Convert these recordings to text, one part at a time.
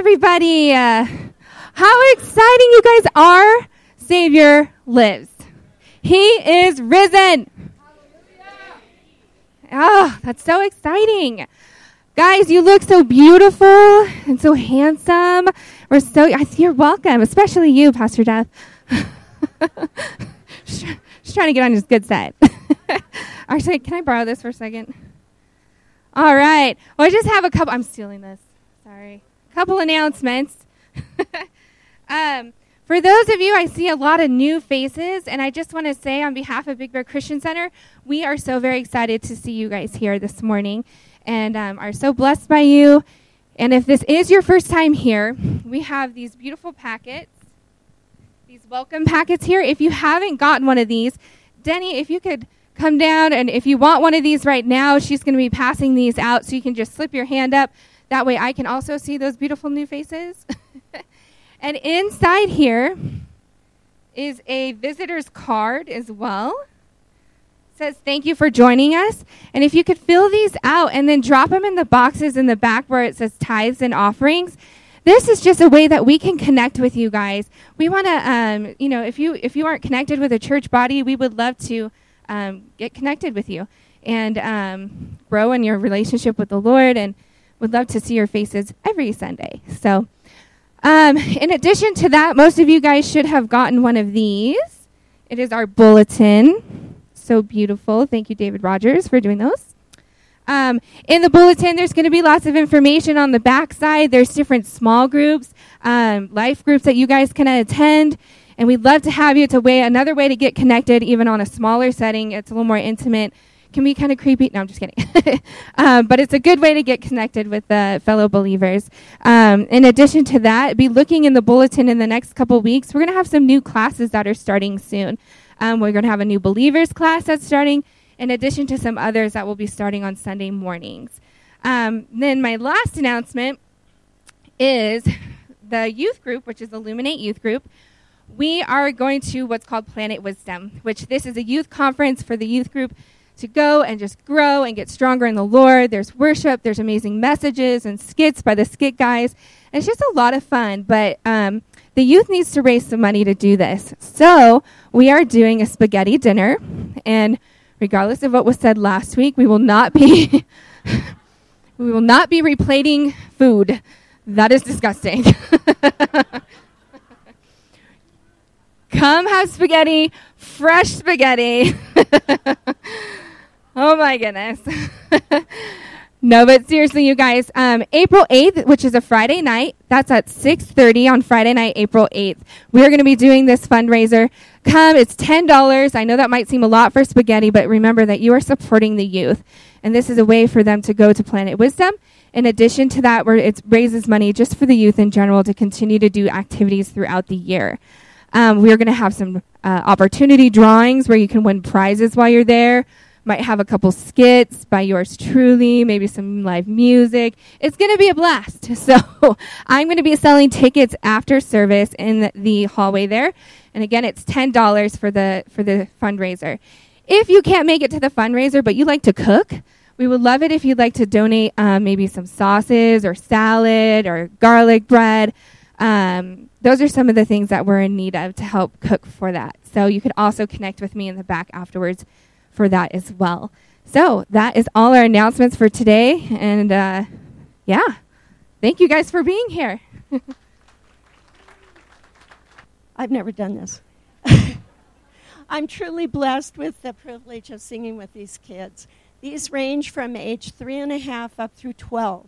everybody. Uh, how exciting you guys are. Savior lives. He is risen. Oh, that's so exciting. Guys, you look so beautiful and so handsome. We're so, you're welcome, especially you, Pastor just, just trying to get on his good side. Actually, can I borrow this for a second? All right. Well, I just have a couple. I'm stealing this. Sorry. Couple announcements. um, for those of you, I see a lot of new faces, and I just want to say on behalf of Big Bear Christian Center, we are so very excited to see you guys here this morning and um, are so blessed by you. And if this is your first time here, we have these beautiful packets, these welcome packets here. If you haven't gotten one of these, Denny, if you could come down, and if you want one of these right now, she's going to be passing these out so you can just slip your hand up. That way I can also see those beautiful new faces. and inside here is a visitor's card as well. It says thank you for joining us. And if you could fill these out and then drop them in the boxes in the back where it says tithes and offerings, this is just a way that we can connect with you guys. We want to, um, you know, if you if you aren't connected with a church body, we would love to um, get connected with you and um, grow in your relationship with the Lord. And would love to see your faces every Sunday. So, um, in addition to that, most of you guys should have gotten one of these. It is our bulletin. So beautiful. Thank you, David Rogers, for doing those. Um, in the bulletin, there's going to be lots of information on the back side. There's different small groups, um, life groups that you guys can attend. And we'd love to have you. It's a way, another way to get connected, even on a smaller setting. It's a little more intimate can be kind of creepy. No, I'm just kidding. um, but it's a good way to get connected with the fellow believers. Um, in addition to that, be looking in the bulletin in the next couple weeks. We're going to have some new classes that are starting soon. Um, we're going to have a new believers class that's starting, in addition to some others that will be starting on Sunday mornings. Um, then my last announcement is the youth group, which is Illuminate Youth Group we are going to what's called Planet Wisdom, which this is a youth conference for the youth group to go and just grow and get stronger in the Lord. There's worship, there's amazing messages and skits by the skit guys. And it's just a lot of fun, but um, the youth needs to raise some money to do this. So we are doing a spaghetti dinner, and regardless of what was said last week, we will not be we will not be replating food. That is disgusting. Come have spaghetti, fresh spaghetti. Oh my goodness. no, but seriously, you guys, um, April 8th, which is a Friday night, that's at 6.30 on Friday night, April 8th. We are going to be doing this fundraiser. Come, it's $10. I know that might seem a lot for spaghetti, but remember that you are supporting the youth. And this is a way for them to go to Planet Wisdom. In addition to that, where it raises money just for the youth in general to continue to do activities throughout the year. Um, we are going to have some uh, opportunity drawings where you can win prizes while you're there might have a couple skits by yours truly, maybe some live music. It's going to be a blast. So I'm going to be selling tickets after service in the hallway there. And again, it's $10 for the for the fundraiser. If you can't make it to the fundraiser but you like to cook, we would love it if you'd like to donate um, maybe some sauces or salad or garlic bread. Um, those are some of the things that we're in need of to help cook for that. So you could also connect with me in the back afterwards for that as well. So that is all our announcements for today. And uh, yeah, thank you guys for being here. I've never done this. I'm truly blessed with the privilege of singing with these kids. These range from age three and a half up through 12.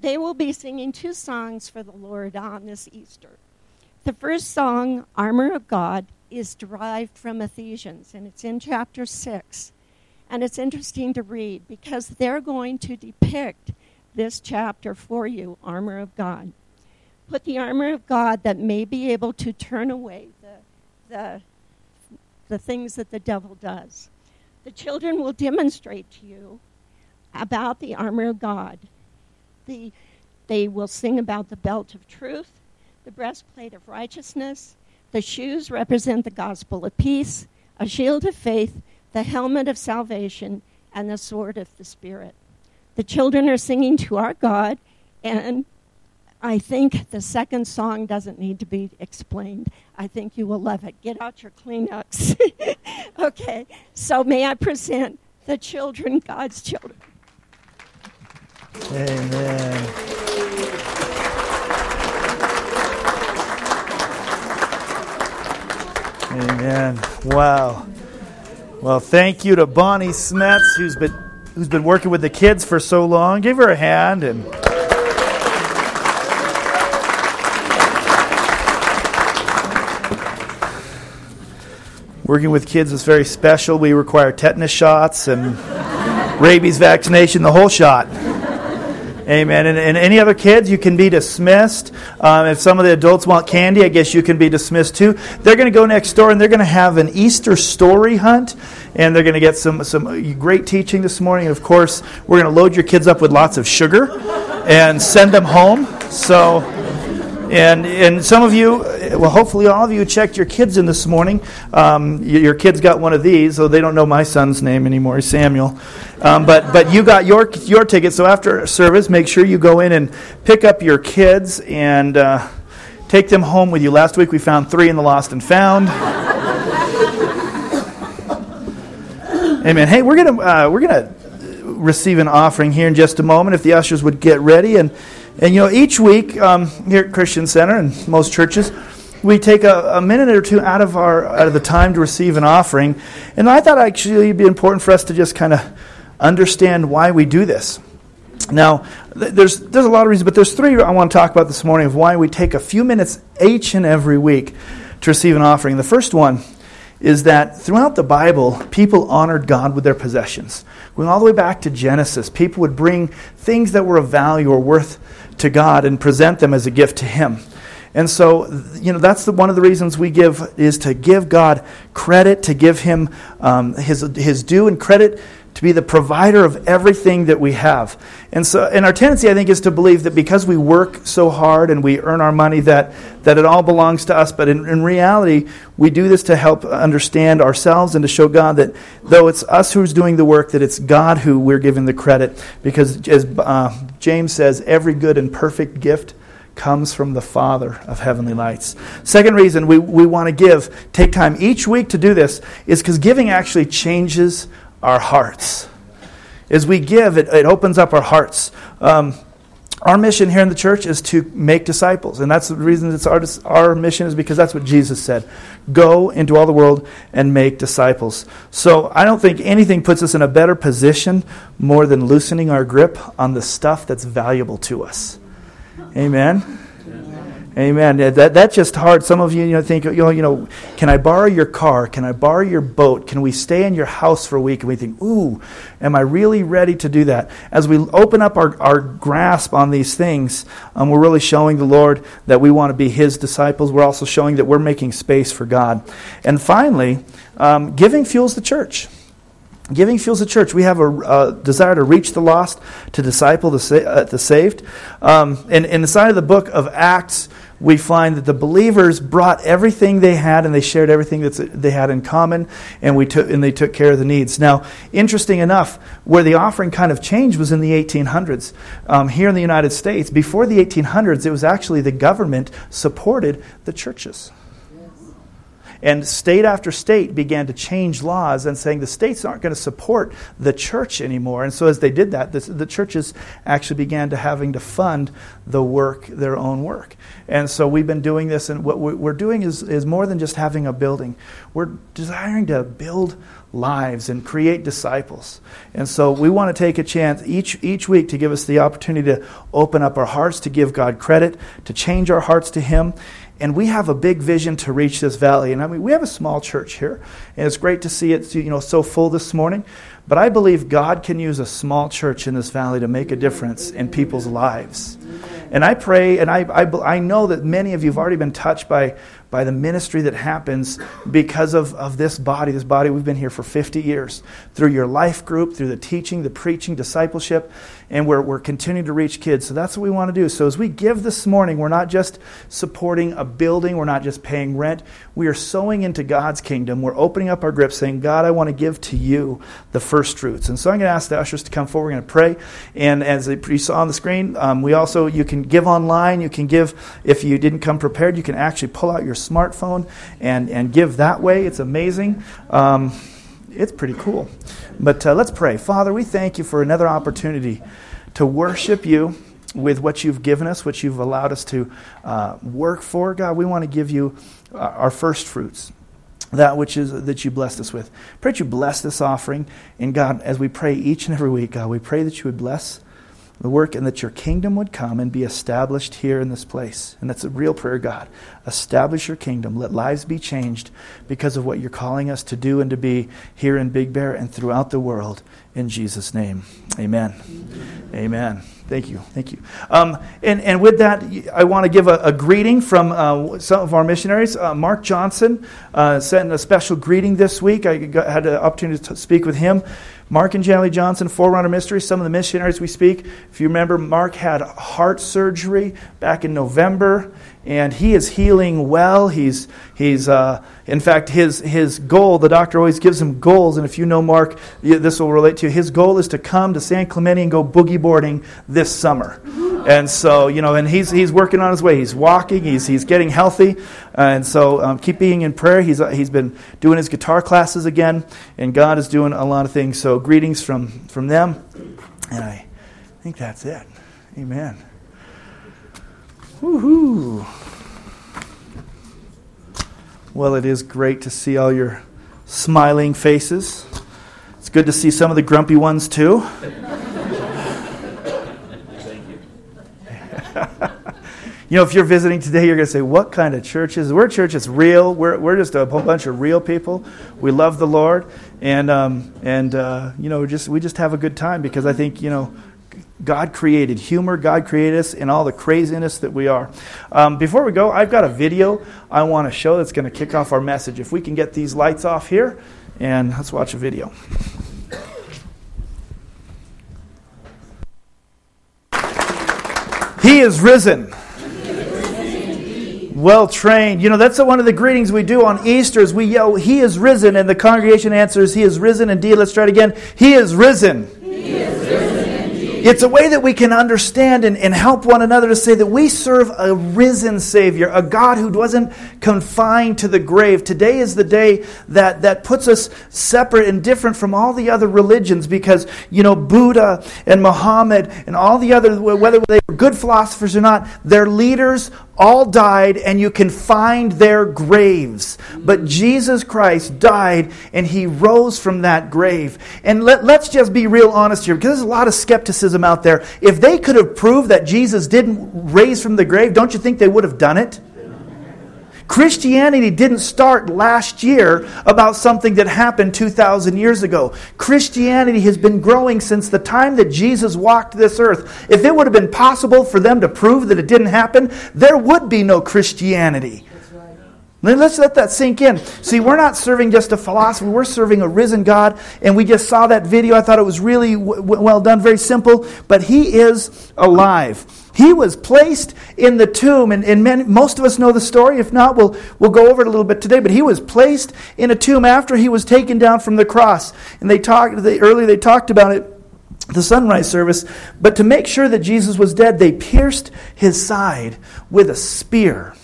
They will be singing two songs for the Lord on this Easter. The first song, Armor of God, is derived from Ephesians, and it's in chapter 6. And it's interesting to read because they're going to depict this chapter for you, armor of God. Put the armor of God that may be able to turn away the, the, the things that the devil does. The children will demonstrate to you about the armor of God. The, they will sing about the belt of truth, the breastplate of righteousness, the shoes represent the gospel of peace, a shield of faith, the helmet of salvation, and the sword of the Spirit. The children are singing to our God, and I think the second song doesn't need to be explained. I think you will love it. Get out your Kleenex. okay, so may I present the children, God's children? Amen. Amen. Wow. Well, thank you to Bonnie Smets, who's been who's been working with the kids for so long. Give her a hand and. Working with kids is very special. We require tetanus shots and rabies vaccination, the whole shot. Amen. And, and, any other kids, you can be dismissed. Um, if some of the adults want candy, I guess you can be dismissed too. They're going to go next door and they're going to have an Easter story hunt, and they're going to get some some great teaching this morning. And of course, we're going to load your kids up with lots of sugar and send them home. So. And, and some of you, well, hopefully all of you checked your kids in this morning. Um, your kids got one of these, so they don't know my son's name anymore, Samuel. Um, but, but you got your, your ticket, so after service, make sure you go in and pick up your kids and uh, take them home with you. Last week we found three in the lost and found. Amen. Hey, we're gonna uh, we're gonna receive an offering here in just a moment. If the ushers would get ready and and you know, each week um, here at Christian Center and most churches, we take a, a, minute or two out of our out of the time to receive an offering. And I thought actually it'd be important for us to just kind of understand why we do this. Now, there's there's a lot of reasons, but there's three I want to talk about this morning of why we take a few minutes each and every week to receive an offering. The first one is that throughout the Bible, people honored God with their possessions. Going all the way back to Genesis, people would bring things that were of value or worth to God and present them as a gift to Him. And so, you know, that's the, one of the reasons we give is to give God credit, to give Him um, his, his due and credit to be the provider of everything that we have. And so and our tendency I think is to believe that because we work so hard and we earn our money that that it all belongs to us, but in, in reality we do this to help understand ourselves and to show God that though it's us who's doing the work that it's God who we're giving the credit because as uh, James says every good and perfect gift comes from the Father of heavenly lights. Second reason we, we want to give, take time each week to do this, is because giving actually changes our hearts. As we give, it, it opens up our hearts. Um, our mission here in the church is to make disciples. And that's the reason it's our, our mission is because that's what Jesus said. Go into all the world and make disciples. So I don't think anything puts us in a better position more than loosening our grip on the stuff that's valuable to us. Amen. Amen. That, that's just hard. Some of you, you know, think, you know, you know, can I borrow your car? Can I borrow your boat? Can we stay in your house for a week? And we think, ooh, am I really ready to do that? As we open up our, our grasp on these things, um, we're really showing the Lord that we want to be His disciples. We're also showing that we're making space for God. And finally, um, giving fuels the church. Giving fuels the church. We have a, a, desire to reach the lost, to disciple the, sa- uh, the saved. Um, and, and inside of the book of Acts, we find that the believers brought everything they had and they shared everything that they had in common and, we took, and they took care of the needs. Now, interesting enough, where the offering kind of changed was in the 1800s. Um, here in the United States, before the 1800s, it was actually the government supported the churches. And state after state began to change laws and saying the states aren't going to support the church anymore. And so as they did that, this, the churches actually began to having to fund the work, their own work. And so we've been doing this, and what we're doing is, is more than just having a building. We're desiring to build lives and create disciples. And so we want to take a chance each, each week to give us the opportunity to open up our hearts, to give God credit, to change our hearts to Him, and we have a big vision to reach this valley. And I mean, we have a small church here, and it's great to see it, you know, so full this morning. But I believe God can use a small church in this valley to make a difference in people's lives. And I pray, and I, I, I know that many of you have already been touched by, by the ministry that happens because of, of this body. This body, we've been here for 50 years. Through your life group, through the teaching, the preaching, discipleship, and we're, we're continuing to reach kids. So that's what we want to do. So as we give this morning, we're not just supporting a building, we're not just paying rent. We are sowing into God's kingdom. We're opening up our grip, saying, God, I want to give to you the first fruits. And so I'm going to ask the ushers to come forward. We're going to pray. And as you saw on the screen, um, we also, you can give online. You can give, if you didn't come prepared, you can actually pull out your smartphone and, and give that way. It's amazing. Um, it's pretty cool. But uh, let's pray. Father, we thank you for another opportunity to worship you with what you've given us, what you've allowed us to uh, work for. God, we want to give you uh, our first fruits, that which is that you blessed us with. Pray that you bless this offering. And God, as we pray each and every week, God, we pray that you would bless the work and that your kingdom would come and be established here in this place. And that's a real prayer, God. Establish your kingdom. Let lives be changed because of what you're calling us to do and to be here in Big Bear and throughout the world. In Jesus' name, amen. Amen. amen. Thank you. Thank you. Um, and, and with that, I want to give a, a greeting from uh, some of our missionaries. Uh, Mark Johnson uh, sent a special greeting this week. I got, had the opportunity to speak with him. Mark and Janely Johnson, Forerunner Ministry, some of the missionaries we speak. If you remember, Mark had heart surgery back in November, and he is healing well. He's, he's uh, in fact, his, his goal, the doctor always gives him goals, and if you know Mark, this will relate to you. His goal is to come to San Clemente and go boogie boarding this summer. And so, you know, and he's, he's working on his way. He's walking, he's, he's getting healthy. and so um, keep being in prayer. He's, uh, he's been doing his guitar classes again, and God is doing a lot of things. So, greetings from, from them. And I think that's it. Amen. Woohoo. Well, it is great to see all your smiling faces. It's good to see some of the grumpy ones too. Thank you. you know, if you're visiting today, you're going to say, What kind of church is We're a church that's real. We're, we're just a whole bunch of real people. We love the Lord. And, um, and uh, you know, just, we just have a good time because I think, you know, God created humor. God created us in all the craziness that we are. Um, before we go, I've got a video I want to show that's going to kick off our message. If we can get these lights off here, and let's watch a video. He is risen. Well trained. You know, that's one of the greetings we do on Easter is we yell, He is risen, and the congregation answers, He is risen indeed. Let's try it again. He is risen. It's a way that we can understand and, and help one another to say that we serve a risen Savior, a God who wasn't confined to the grave. Today is the day that, that puts us separate and different from all the other religions because, you know, Buddha and Muhammad and all the other, whether they were good philosophers or not, their leaders all died and you can find their graves. But Jesus Christ died and he rose from that grave. And let, us just be real honest here because there's a lot of skepticism out there. If they could have proved that Jesus didn't raise from the grave, don't you think they would have done it? Christianity didn't start last year about something that happened 2,000 years ago. Christianity has been growing since the time that Jesus walked this earth. If it would have been possible for them to prove that it didn't happen, there would be no Christianity. Let's let that sink in. See, we're not serving just a philosophy, we're serving a risen God. And we just saw that video. I thought it was really w- well done, very simple. But He is alive. He was placed in the tomb, and, and many, most of us know the story. If not, we'll, we'll go over it a little bit today. But he was placed in a tomb after he was taken down from the cross. And they talked, they, earlier they talked about it, the sunrise service. But to make sure that Jesus was dead, they pierced his side with a spear.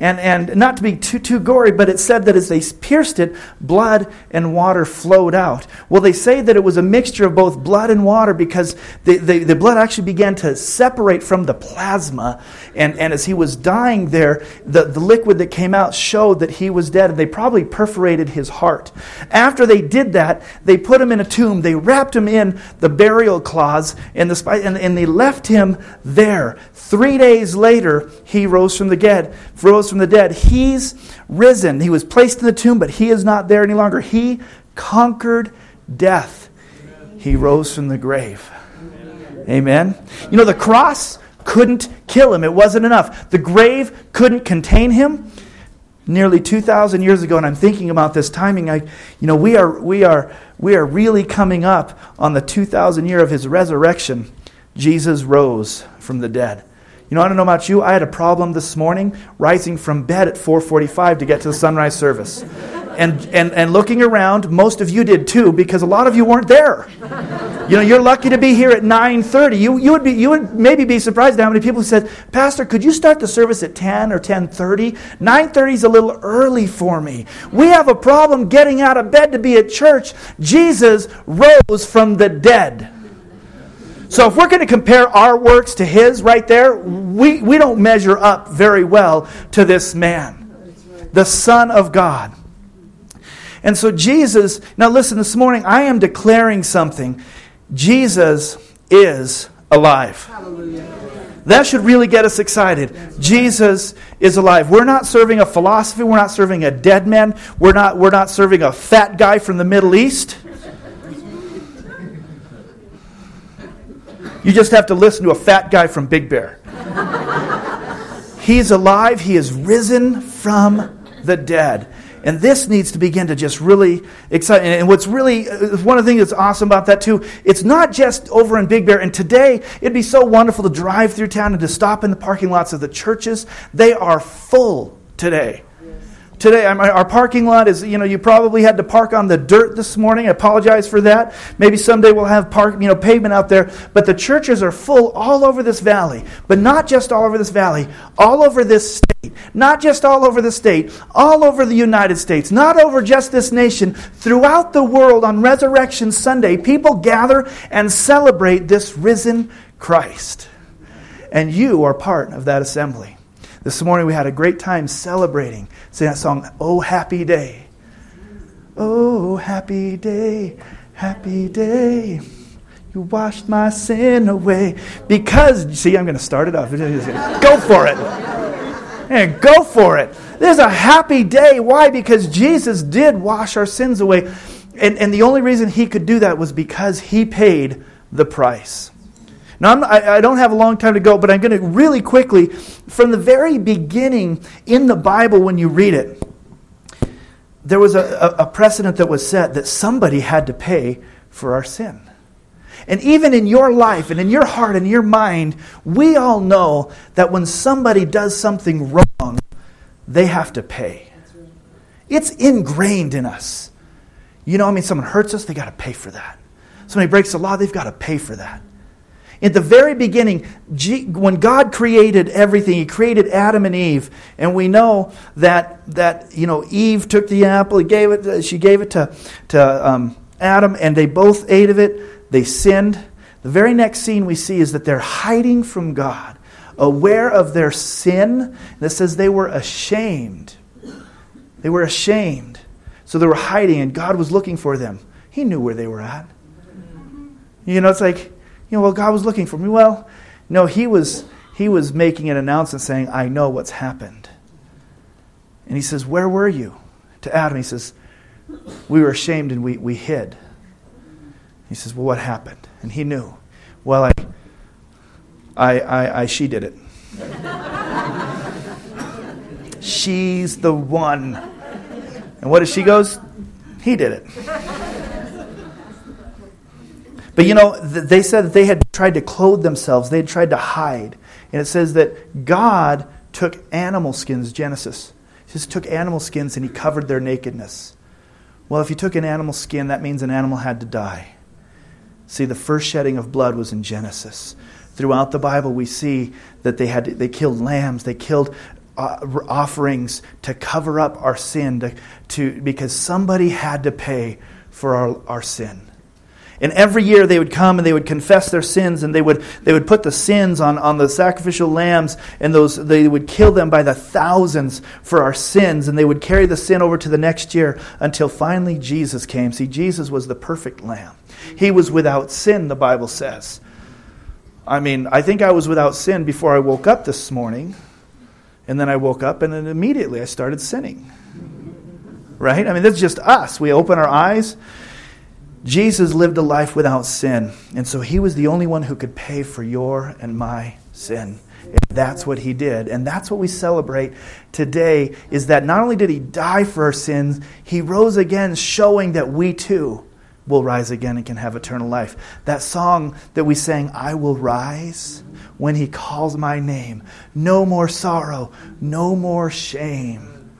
And, and not to be too, too gory, but it said that as they pierced it, blood and water flowed out. Well, they say that it was a mixture of both blood and water because the, the, the blood actually began to separate from the plasma. And, and as he was dying there, the, the liquid that came out showed that he was dead. And they probably perforated his heart. After they did that, they put him in a tomb. They wrapped him in the burial cloths and, the, and, and they left him there. Three days later, he rose from the dead. Rose from the dead. He's risen. He was placed in the tomb, but he is not there any longer. He conquered death. He rose from the grave. Amen. You know, the cross couldn't kill him, it wasn't enough. The grave couldn't contain him. nearly 2,000 years ago, and I'm thinking about this timing. I, you know, we are, we are, we are really coming up on the 2,000 year of his resurrection. Jesus rose from the dead. You know, I don't know about you. I had a problem this morning rising from bed at 4:45 to get to the sunrise service. And, and, and looking around, most of you did too, because a lot of you weren't there. You know, you're lucky to be here at 9:30. You, you, would be, you would maybe be surprised at how many people said, Pastor, could you start the service at 10 or 10:30? 9:30 is a little early for me. We have a problem getting out of bed to be at church. Jesus rose from the dead. So if we're going to compare our works to his right there, we, we don't measure up very well to this man, the Son of God. And so Jesus, now listen, this morning I am declaring something. Jesus is alive. That should really get us excited. Jesus is alive. We're not serving a philosophy. We're not serving a dead man. We're not, we're not serving a fat guy from the Middle East. You just have to listen to a fat guy from Big Bear. He's alive. He is risen from the dead. And this needs to begin to just really excite. And what's really, uh, one of the things that's awesome about that too, it's not just over in Big Bear. And today, it'd be so wonderful to drive through town and to stop in the parking lots of the churches. They are full today. Today, our parking lot is, you know, you probably had to park on the dirt this morning. I apologize for that. Maybe someday we'll have park, you know, pavement out there. But the churches are full all over this valley. But not just all over this valley, all over this state. Not just all over the state, all over the United States. Not over just this nation. Throughout the world on Resurrection Sunday, people gather and celebrate this risen Christ. And you are part of that assembly. This morning we had a great time celebrating Sing that song, Oh Happy Day. Oh Happy Day, Happy Day. You washed my sin away. Because, see, I'm going to start it off. Go for it. And go for it. There's a happy day. Why? Because Jesus did wash our sins away. And, and the only reason he could do that was because he paid the price. Now, I, I don't have a long time to go, but I'm going to really quickly, from the very beginning in the Bible, when you read it, there was a, a precedent that was set that somebody had to pay for our sin. And even in your life and in your heart and your mind, we all know that when somebody does something wrong, they have to pay. It's ingrained in us. You know, I mean, someone hurts us, they got to pay for that. Somebody breaks the law, they've got to pay for that. At the very beginning, when God created everything, He created Adam and Eve, and we know that that you know Eve took the apple, gave it, she gave it to to um, Adam, and they both ate of it. They sinned. The very next scene we see is that they're hiding from God, aware of their sin. That says they were ashamed. They were ashamed, so they were hiding, and God was looking for them. He knew where they were at. You know, it's like you know, well, God was looking for me. Well, no, he was, he was making an announcement saying, I know what's happened. And he says, Where were you? To Adam, he says, We were ashamed and we, we hid. He says, Well, what happened? And he knew. Well, I, I, I, I she did it. She's the one. And what if she goes? He did it. But you know, they said that they had tried to clothe themselves, they had tried to hide. And it says that God took animal skins, Genesis. He just took animal skins and he covered their nakedness. Well, if you took an animal skin, that means an animal had to die. See, the first shedding of blood was in Genesis. Throughout the Bible, we see that they had they killed lambs, they killed uh, offerings to cover up our sin, to, to, because somebody had to pay for our, our sin. And every year they would come and they would confess their sins and they would, they would put the sins on, on the sacrificial lambs and those, they would kill them by the thousands for our sins and they would carry the sin over to the next year until finally Jesus came. See, Jesus was the perfect lamb. He was without sin, the Bible says. I mean, I think I was without sin before I woke up this morning. And then I woke up and then immediately I started sinning. Right? I mean, that's just us. We open our eyes Jesus lived a life without sin, and so he was the only one who could pay for your and my sin. That's what he did. And that's what we celebrate today is that not only did he die for our sins, he rose again, showing that we too will rise again and can have eternal life. That song that we sang, I will rise when he calls my name. No more sorrow, no more shame.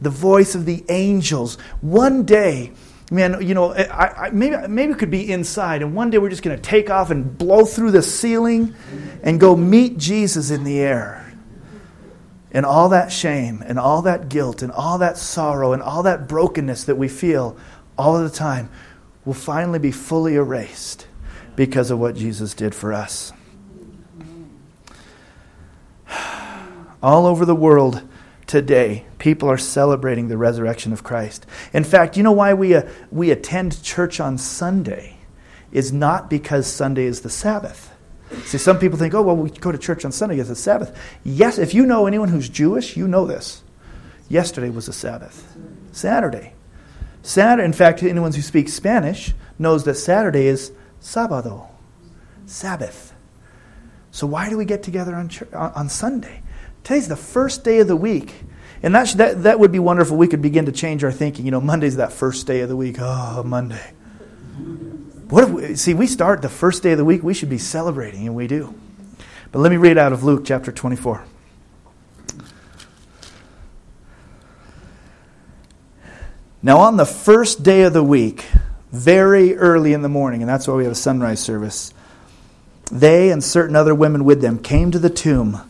The voice of the angels. One day, man, you know, I, I, maybe, maybe it could be inside, and one day we're just going to take off and blow through the ceiling and go meet Jesus in the air. And all that shame, and all that guilt, and all that sorrow, and all that brokenness that we feel all of the time will finally be fully erased because of what Jesus did for us. All over the world, today, people are celebrating the resurrection of Christ. In fact, you know why we, uh, we attend church on Sunday? Is not because Sunday is the Sabbath. See, some people think, oh, well, we go to church on Sunday because it's Sabbath. Yes, if you know anyone who's Jewish, you know this. Yesterday was the Sabbath. Saturday. Saturday, in fact, anyone who speaks Spanish knows that Saturday is sábado, Sabbath. So why do we get together on, church, on Sunday? Today's the first day of the week. And that, that, that would be wonderful. We could begin to change our thinking. You know, Monday's that first day of the week. Oh, Monday. What if we, see, we start the first day of the week, we should be celebrating, and we do. But let me read out of Luke chapter 24. Now, on the first day of the week, very early in the morning, and that's why we have a sunrise service, they and certain other women with them came to the tomb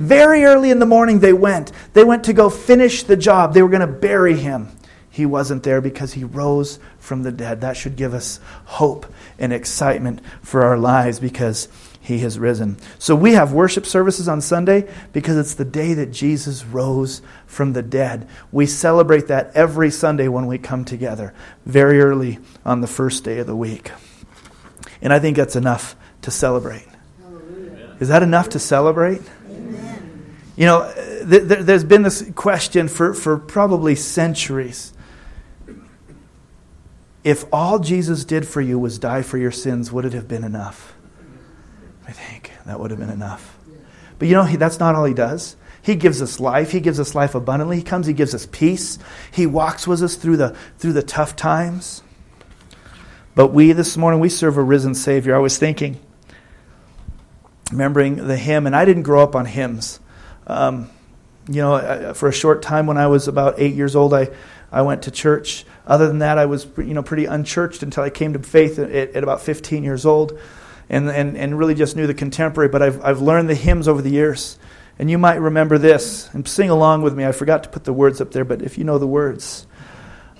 Very early in the morning, they went. They went to go finish the job. They were going to bury him. He wasn't there because he rose from the dead. That should give us hope and excitement for our lives because he has risen. So we have worship services on Sunday because it's the day that Jesus rose from the dead. We celebrate that every Sunday when we come together, very early on the first day of the week. And I think that's enough to celebrate. Is that enough to celebrate? You know, uh, th- th- there's been this question for, for probably centuries. If all Jesus did for you was die for your sins, would it have been enough? I think that would have been enough. But you know, he, that's not all he does. He gives us life. He gives us life abundantly. He comes, he gives us peace. He walks with us through the, through the tough times. But we, this morning, we serve a risen Savior. I was thinking, remembering the hymn, and I didn't grow up on hymns. Um, you know, for a short time when I was about eight years old, I, I went to church. Other than that, I was you know pretty unchurched until I came to faith at, at about 15 years old, and, and and really just knew the contemporary. But I've I've learned the hymns over the years, and you might remember this and sing along with me. I forgot to put the words up there, but if you know the words.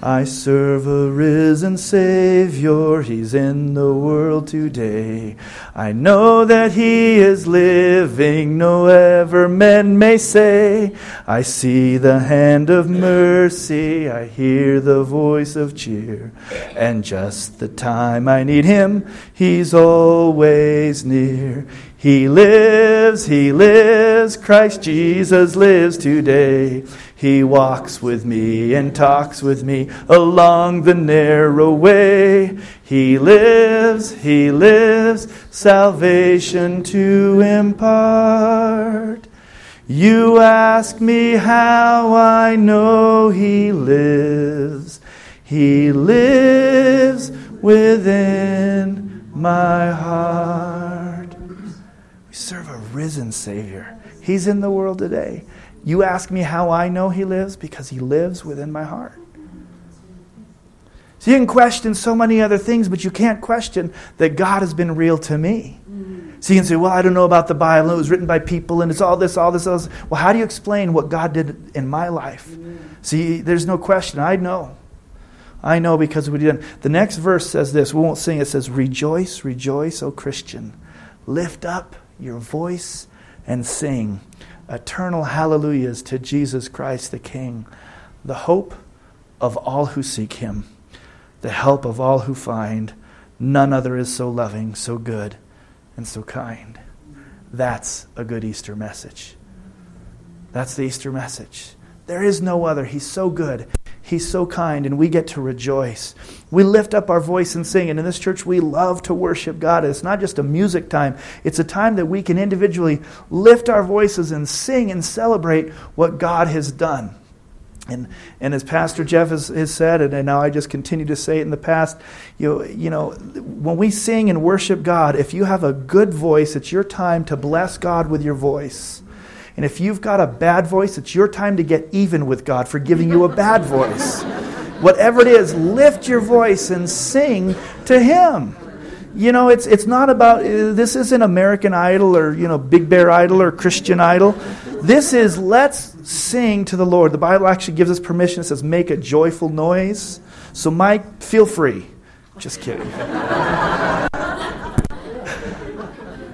I serve a risen Savior, He's in the world today. I know that He is living, no ever men may say. I see the hand of mercy, I hear the voice of cheer. And just the time I need Him, He's always near. He lives, He lives, Christ Jesus lives today. He walks with me and talks with me along the narrow way. He lives, He lives, salvation to impart. You ask me how I know He lives. He lives within my heart. Risen Savior. He's in the world today. You ask me how I know He lives? Because He lives within my heart. So you can question so many other things, but you can't question that God has been real to me. So you can say, well, I don't know about the Bible. It was written by people, and it's all this, all this, all this. Well, how do you explain what God did in my life? See, there's no question. I know. I know because we did. The next verse says this. We won't sing. It says, "Rejoice, rejoice, O Christian, lift up your voice and sing." eternal hallelujahs to Jesus Christ the King. the hope of all who seek him, the help of all who find. None other is so loving, so good, and so kind. That's a good Easter message. That's the Easter message. There is no other. He's so good. He's so kind, and we get to rejoice. We lift up our voice and sing. And in this church, we love to worship God. It's not just a music time, it's a time that we can individually lift our voices and sing and celebrate what God has done. And, and as Pastor Jeff has, has said, and, and now I just continue to say it in the past, you, you know, when we sing and worship God, if you have a good voice, it's your time to bless God with your voice. And if you've got a bad voice, it's your time to get even with God for giving you a bad voice. Whatever it is, lift your voice and sing to Him. You know, it's, it's not about, uh, this isn't American Idol or, you know, Big Bear Idol or Christian Idol. This is let's sing to the Lord. The Bible actually gives us permission. It says, make a joyful noise. So, Mike, feel free. Just kidding.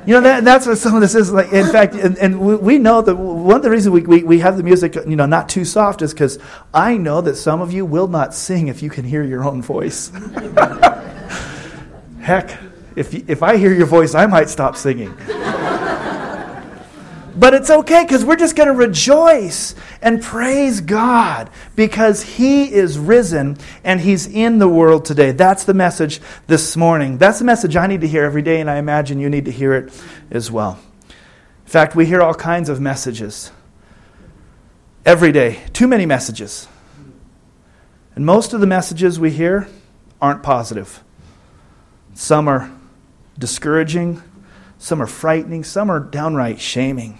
You know, that, that's what some of this is like. In fact, and, and we, we, know that one of the reasons we, we, we have the music, you know, not too soft is because I know that some of you will not sing if you can hear your own voice. Heck, if, if I hear your voice, I might stop singing. But it's okay because we're just going to rejoice and praise God because He is risen and He's in the world today. That's the message this morning. That's the message I need to hear every day, and I imagine you need to hear it as well. In fact, we hear all kinds of messages every day, too many messages. And most of the messages we hear aren't positive. Some are discouraging, some are frightening, some are downright shaming.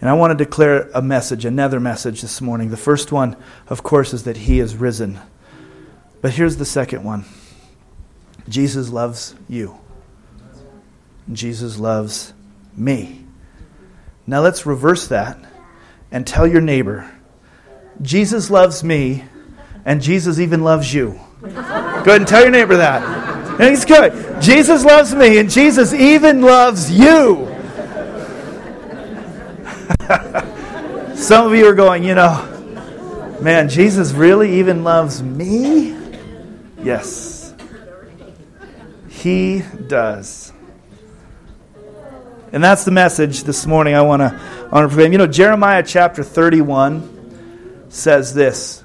And I want to declare a message, another message this morning. The first one, of course, is that He is risen. But here's the second one Jesus loves you, Jesus loves me. Now let's reverse that and tell your neighbor Jesus loves me, and Jesus even loves you. Go ahead and tell your neighbor that. It's good. Jesus loves me, and Jesus even loves you. Some of you are going, you know, man, Jesus really even loves me? Yes. He does. And that's the message this morning I want to honor proclaim. You know, Jeremiah chapter 31 says this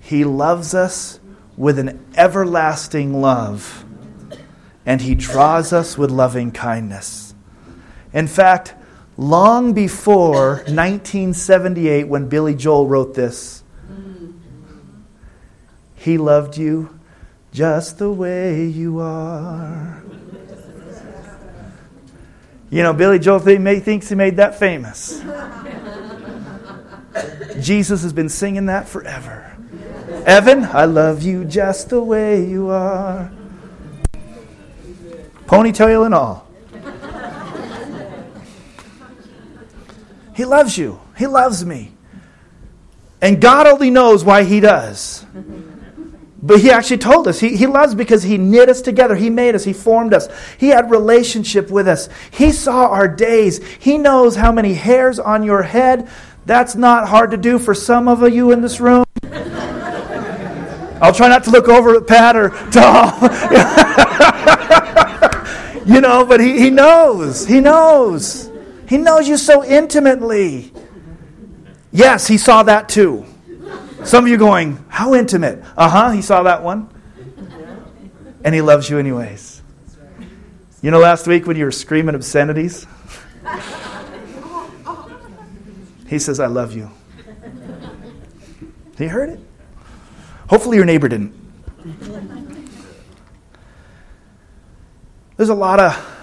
He loves us with an everlasting love, and He draws us with loving kindness. In fact, long before 1978 when Billy Joel wrote this. He loved you just the way you are. You know, Billy Joel thinks he made that famous. Jesus has been singing that forever. Evan, I love you just the way you are. Ponytail and all. He loves you. He loves me. And God only knows why He does. But He actually told us. He, he loves because He knit us together. He made us. He formed us. He had relationship with us. He saw our days. He knows how many hairs on your head. That's not hard to do for some of you in this room. I'll try not to look over at Pat or Tom. you know, but he, he knows. He knows. He knows you so intimately. Yes, he saw that too. Some of you going, How intimate? Uh huh, he saw that one. And he loves you anyways. You know, last week when you were screaming obscenities, he says, I love you. He heard it. Hopefully, your neighbor didn't. There's a lot of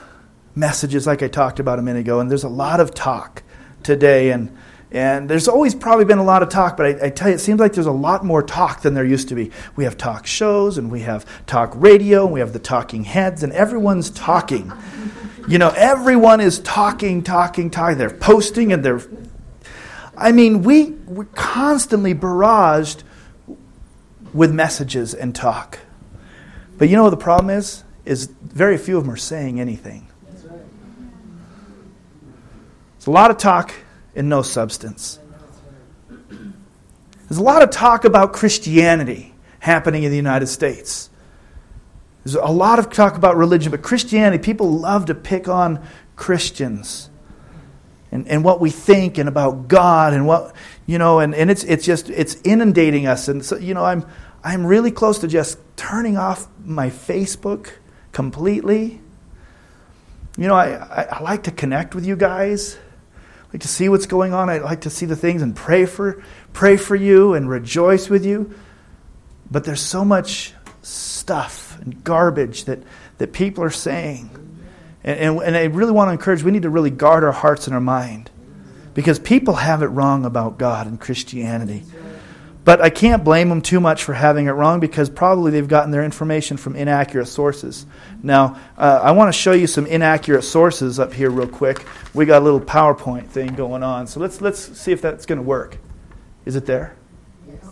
messages like I talked about a minute ago, and there's a lot of talk today, and and there's always probably been a lot of talk, but I, I, tell you, it seems like there's a lot more talk than there used to be. We have talk shows, and we have talk radio, and we have the talking heads, and everyone's talking. You know, everyone is talking, talking, talking. They're posting, and they're. I mean, we, we're constantly barraged with messages and talk. But you know what the problem is? Is very few of them are saying anything. It's a lot of talk and no substance. There's a lot of talk about Christianity happening in the United States. There's a lot of talk about religion, but Christianity, people love to pick on Christians and, and what we think and about God and what, you know, and, and it's, it's just, it's inundating us. And so, you know, I'm, I'm really close to just turning off my Facebook completely. You know, I, I, I like to connect with you guys. Like to see what's going on. I like to see the things and pray for, pray for you and rejoice with you. But there's so much stuff and garbage that, that people are saying. And, and, and I really want to encourage, we need to really guard our hearts and our mind. Because people have it wrong about God and Christianity. But I can't blame them too much for having it wrong because probably they've gotten their information from inaccurate sources. Now, uh, I want to show you some inaccurate sources up here real quick. We got a little PowerPoint thing going on. So let's, let's see if that's going to work. Is it there? Yes.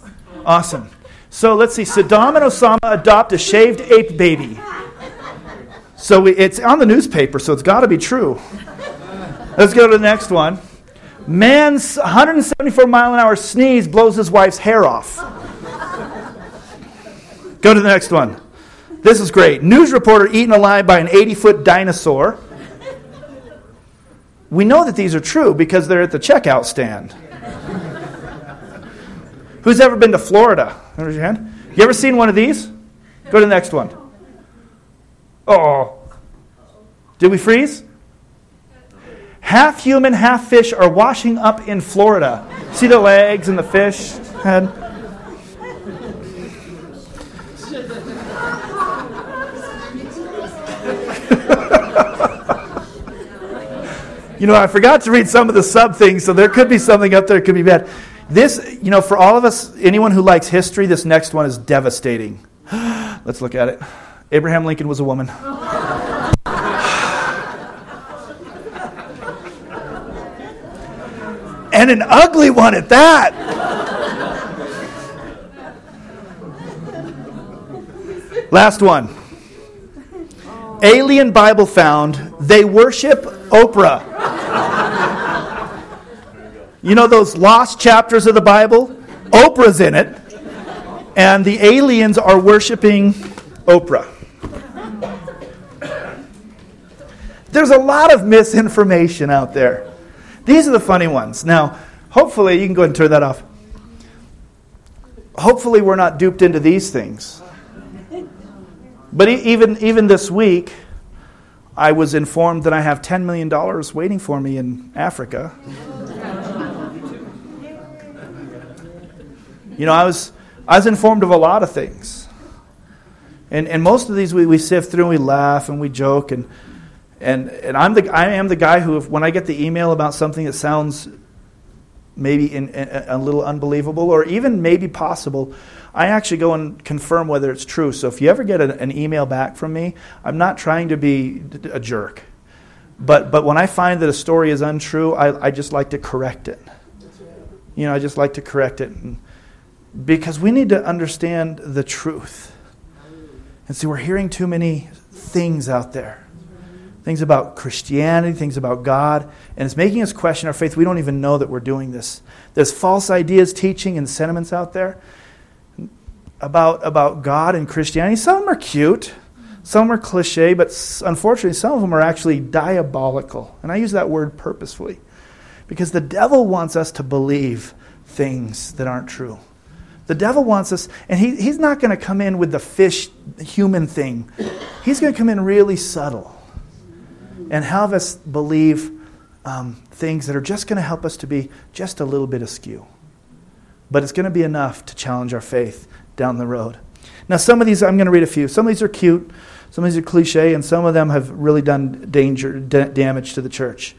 Awesome. So let's see. Saddam and Osama adopt a shaved ape baby. So we, it's on the newspaper, so it's got to be true. Let's go to the next one. Man's 174 mile an hour sneeze blows his wife's hair off. Go to the next one. This is great. News reporter eaten alive by an 80 foot dinosaur. We know that these are true because they're at the checkout stand. Who's ever been to Florida? Raise your hand. You ever seen one of these? Go to the next one. Oh. Did we freeze? Half human, half fish are washing up in Florida. See the legs and the fish head? you know, I forgot to read some of the sub things, so there could be something up there could be bad. This, you know, for all of us, anyone who likes history, this next one is devastating. Let's look at it. Abraham Lincoln was a woman. And an ugly one at that. Last one. Alien Bible found. They worship Oprah. You know those lost chapters of the Bible? Oprah's in it. And the aliens are worshiping Oprah. There's a lot of misinformation out there. These are the funny ones. Now, hopefully, you can go ahead and turn that off. Hopefully, we're not duped into these things. But even, even this week, I was informed that I have $10 million waiting for me in Africa. you know, I was, I was informed of a lot of things. And, and most of these we, we sift through and we laugh and we joke and and, and I'm the, I am the guy who, if, when I get the email about something that sounds maybe in, in, a little unbelievable or even maybe possible, I actually go and confirm whether it's true. So if you ever get a, an email back from me, I'm not trying to be a jerk. But, but when I find that a story is untrue, I, I just like to correct it. You know, I just like to correct it. because we need to understand the truth. And see, we're hearing too many things out there things about Christianity, things about God, and it's making us question our faith. We don't even know that we're doing this. There's false ideas, teaching, and sentiments out there about, about God and Christianity. Some of them are cute, some are cliche, but unfortunately, some of them are actually diabolical. And I use that word purposefully because the devil wants us to believe things that aren't true. The devil wants us, and he, he's not going to come in with the fish human thing. He's going to come in really subtle and have us believe um, things that are just going to help us to be just a little bit askew. But it's going to be enough to challenge our faith down the road. Now, some of these, I'm going to read a few. Some of these are cute, some of these are cliche, and some of them have really done danger, d- damage to the church.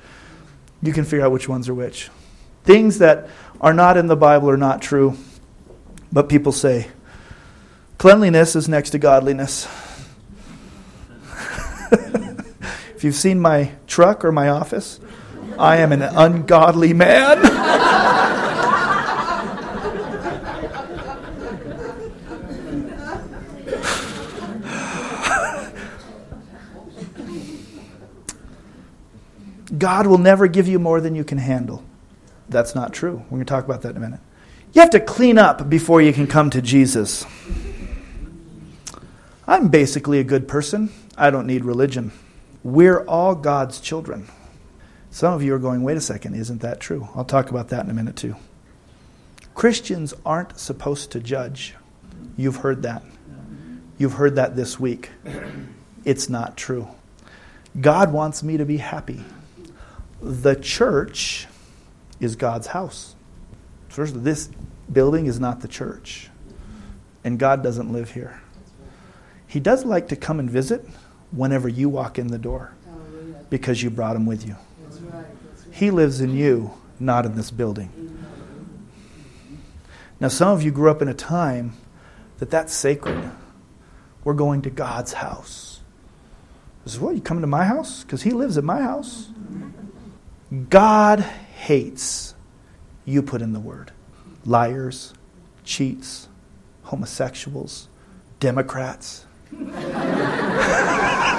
You can figure out which ones are which. Things that are not in the Bible are not true, but people say cleanliness is next to godliness. If you've seen my truck or my office, I am an ungodly man. God will never give you more than you can handle. That's not true. We're going to talk about that in a minute. You have to clean up before you can come to Jesus. I'm basically a good person. I don't need religion. We're all God's children. Some of you are going, wait a second, isn't that true? I'll talk about that in a minute too. Christians aren't supposed to judge. You've heard that. You've heard that this week. It's not true. God wants me to be happy. The church is God's house. First, this building is not the church, and God doesn't live here. He does like to come and visit whenever you walk in the door because you brought him with you. He lives in you, not in this building. Now, some of you grew up in a time that that's sacred. We're going to God's house. This is what you coming to my house because He lives at my house. God hates you put in the word liars, cheats, homosexuals, Democrats.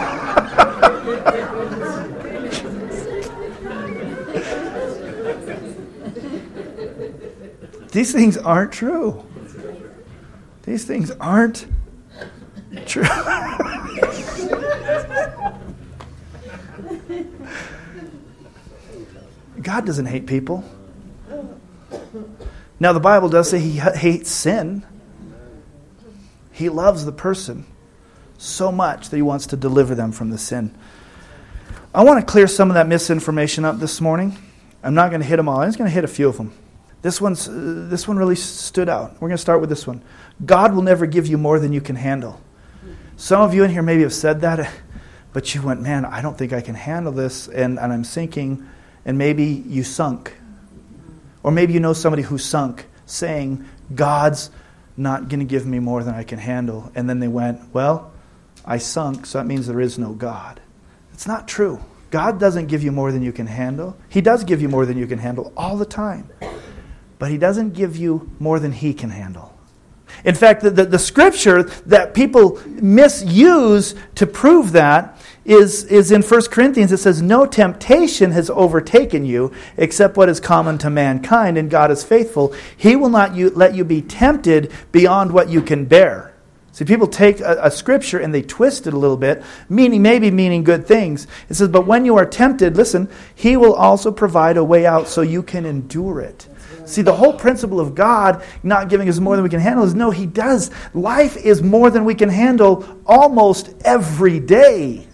These things aren't true. These things aren't true. God doesn't hate people. Now, the Bible does say he hates sin. He loves the person so much that he wants to deliver them from the sin. I want to clear some of that misinformation up this morning. I'm not going to hit them all. I'm just going to hit a few of them. This, one's, uh, this one really stood out. We're going to start with this one. God will never give you more than you can handle. Some of you in here maybe have said that, but you went, man, I don't think I can handle this, and, and I'm sinking, and maybe you sunk. Or maybe you know somebody who sunk, saying, God's not going to give me more than I can handle. And then they went, well, I sunk, so that means there is no God. It's not true. God doesn't give you more than you can handle. He does give you more than you can handle all the time but He doesn't give you more than He can handle. In fact, the, the, the, scripture that people misuse to prove that is, is in 1 Corinthians. It says, No temptation has overtaken you except what is common to mankind, and God is faithful. He will not you, let you be tempted beyond what you can bear. See, people take a, a, scripture and they twist it a little bit, meaning maybe meaning good things. It says, But when you are tempted, listen, He will also provide a way out so you can endure it. See, the whole principle of God not giving us more than we can handle is no, He does. Life is more than we can handle almost every day.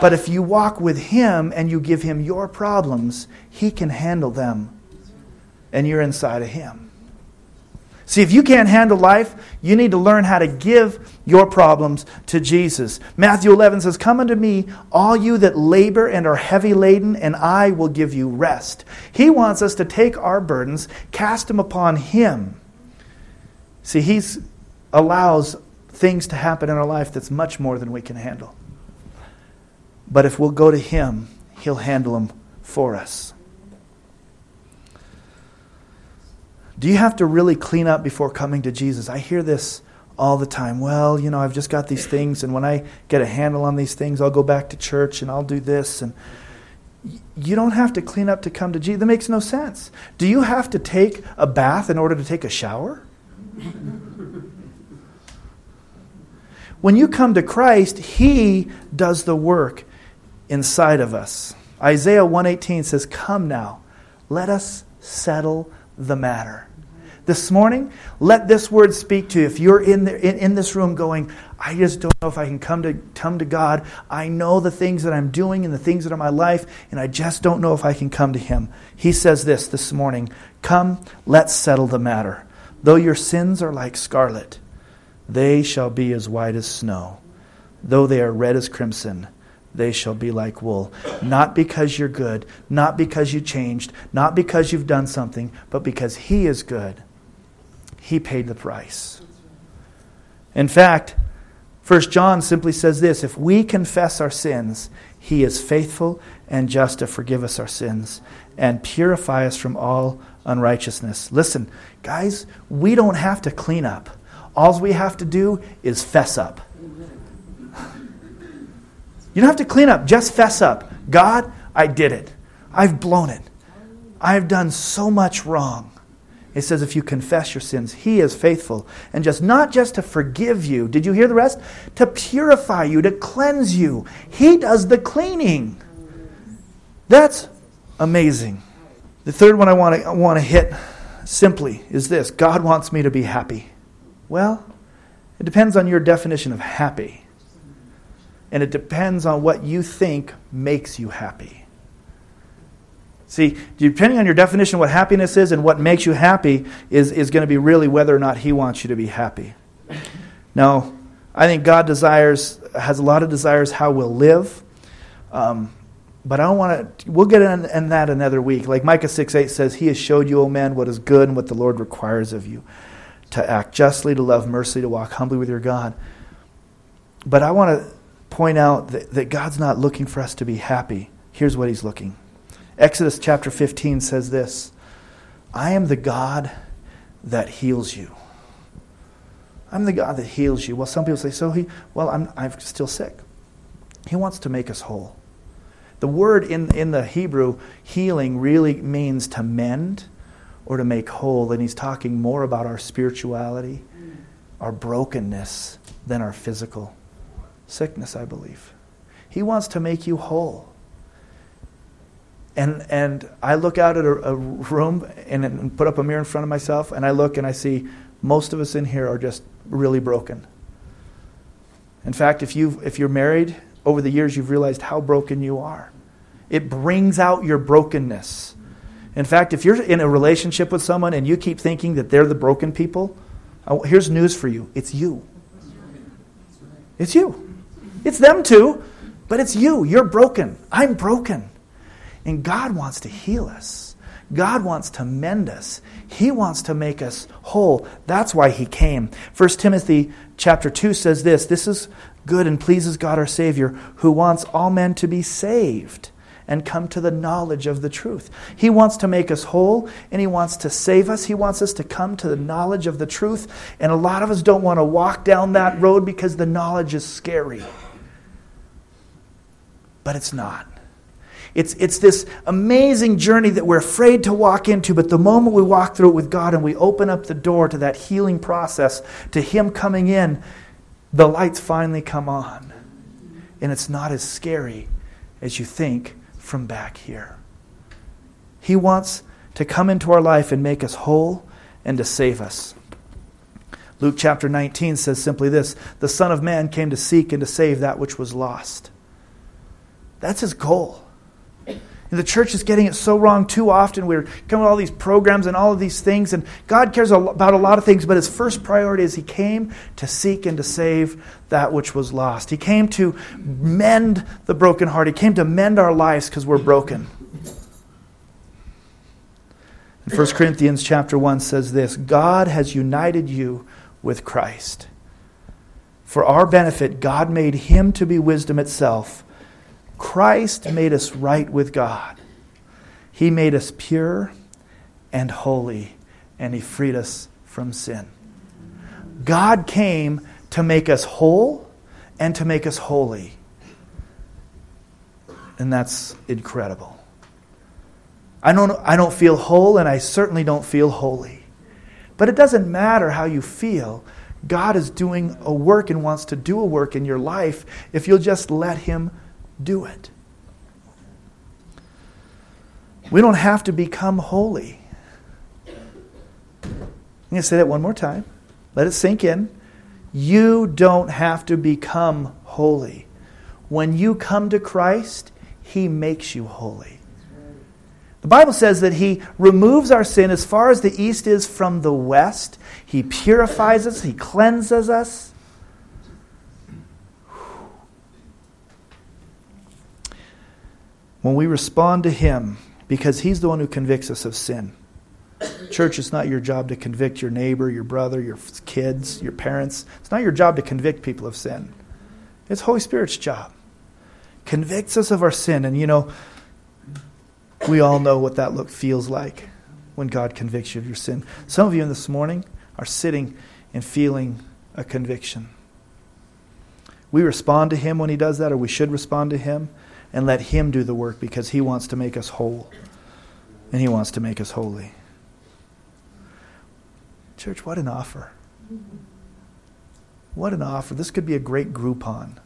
But if you walk with Him and you give Him your problems, He can handle them. And you're inside of Him. See, if you can't handle life, you need to learn how to give your problems to Jesus. Matthew 11 says, Come unto me, all you that labor and are heavy laden, and I will give you rest. He wants us to take our burdens, cast them upon Him. See, He allows things to happen in our life that's much more than we can handle. But if we'll go to Him, He'll handle them for us. Do you have to really clean up before coming to Jesus? I hear this all the time. Well, you know, I've just got these things, and when I get a handle on these things, I'll go back to church and I'll do this. And you don't have to clean up to come to Jesus. That makes no sense. Do you have to take a bath in order to take a shower? when you come to Christ, He does the work inside of us. Isaiah 118 says, Come now, let us settle the matter. This morning, let this word speak to you. If you're in, the, in, in, this room going, I just don't know if I can come to, come to God. I know the things that I'm doing and the things that are my life, and I just don't know if I can come to Him. He says this this morning Come, let's settle the matter. Though your sins are like scarlet, they shall be as white as snow. Though they are red as crimson, they shall be like wool. Not because you're good, not because you changed, not because you've done something, but because He is good. He paid the price. In fact, First John simply says this if we confess our sins, He is faithful and just to forgive us our sins and purify us from all unrighteousness. Listen, guys, we don't have to clean up. All we have to do is fess up. You don't have to clean up, just fess up. God, I did it. I've blown it. I've done so much wrong. It says, if you confess your sins, He is faithful and just not just to forgive you. Did you hear the rest? To purify you, to cleanse you. He does the cleaning. That's amazing. The third one I want to, I want to hit simply is this God wants me to be happy. Well, it depends on your definition of happy. And it depends on what you think makes you happy. See, depending on your definition of what happiness is and what makes you happy is, is going to be really whether or not He wants you to be happy. Now, I think God desires, has a lot of desires how we'll live. Um, but I don't want to, we'll get in, in, that another week. Like Micah 6 8 says, He has showed you, O man, what is good and what the Lord requires of you to act justly, to love mercy, to walk humbly with your God. But I want to point out that, that God's not looking for us to be happy. Here's what He's looking Exodus chapter 15 says this I am the God that heals you. I'm the God that heals you. Well, some people say, so he, well, I'm, I'm still sick. He wants to make us whole. The word in, in the Hebrew, healing, really means to mend or to make whole. And he's talking more about our spirituality, our brokenness, than our physical sickness, I believe. He wants to make you whole. And, and I look out at a, a room and, and put up a mirror in front of myself, and I look and I see most of us in here are just really broken. In fact, if, you if you're married, over the years you've realized how broken you are. It brings out your brokenness. In fact, if you're in a relationship with someone and you keep thinking that they're the broken people, here's news for you it's you. It's you. It's them too, but it's you. You're broken. I'm broken. And God wants to heal us. God wants to mend us. He wants to make us whole. That's why he came. 1 Timothy chapter 2 says this, this is good and pleases God our savior who wants all men to be saved and come to the knowledge of the truth. He wants to make us whole and he wants to save us. He wants us to come to the knowledge of the truth. And a lot of us don't want to walk down that road because the knowledge is scary. But it's not. It's, it's this amazing journey that we're afraid to walk into, but the moment we walk through it with God and we open up the door to that healing process, to Him coming in, the lights finally come on. And it's not as scary as you think from back here. He wants to come into our life and make us whole and to save us. Luke chapter 19 says simply this The Son of Man came to seek and to save that which was lost. That's his goal. And the church is getting it so wrong too often. We're coming with all these programs and all of these things, and God cares about a lot of things, but his first priority is he came to seek and to save that which was lost. He came to mend the broken heart. He came to mend our lives because we're broken. And 1 Corinthians chapter 1 says this God has united you with Christ. For our benefit, God made him to be wisdom itself Christ made us right with God. He made us pure and holy, and He freed us from sin. God came to make us whole and to make us holy. And that's incredible. I don't, I don't feel whole, and I certainly don't feel holy. But it doesn't matter how you feel. God is doing a work and wants to do a work in your life if you'll just let Him do it. We don't have to become holy. I'm going to say that one more time. Let it sink in. You don't have to become holy. When you come to Christ, He makes you holy. The Bible says that He removes our sin as far as the east is from the west. He purifies us, He cleanses us. When we respond to Him, because He's the one who convicts us of sin. Church, it's not your job to convict your neighbor, your brother, your kids, your parents. It's not your job to convict people of sin. It's Holy Spirit's job. Convicts us of our sin. And you know, we all know what that look feels like when God convicts you of your sin. Some of you in this morning are sitting and feeling a conviction. We respond to Him when He does that, or we should respond to Him and let Him do the work because He wants to make us whole. And He wants to make us holy. Church, what an offer. What an offer. This could be a great Groupon.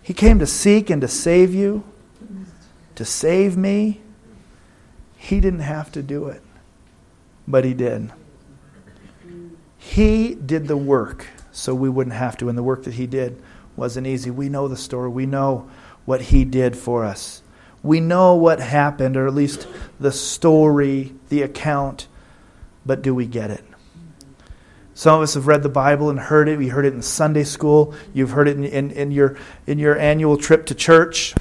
he came to seek and to save you, to save me. He didn't have to do it, but He did. He did the work so we wouldn't have to, and the work that He did wasn't easy. We know the story, we know what He did for us. We know what happened, or at least the story, the account, but do we get it? Some of us have read the Bible and heard it. We heard it in Sunday school. You've heard it in, in, in, your, in your annual trip to church.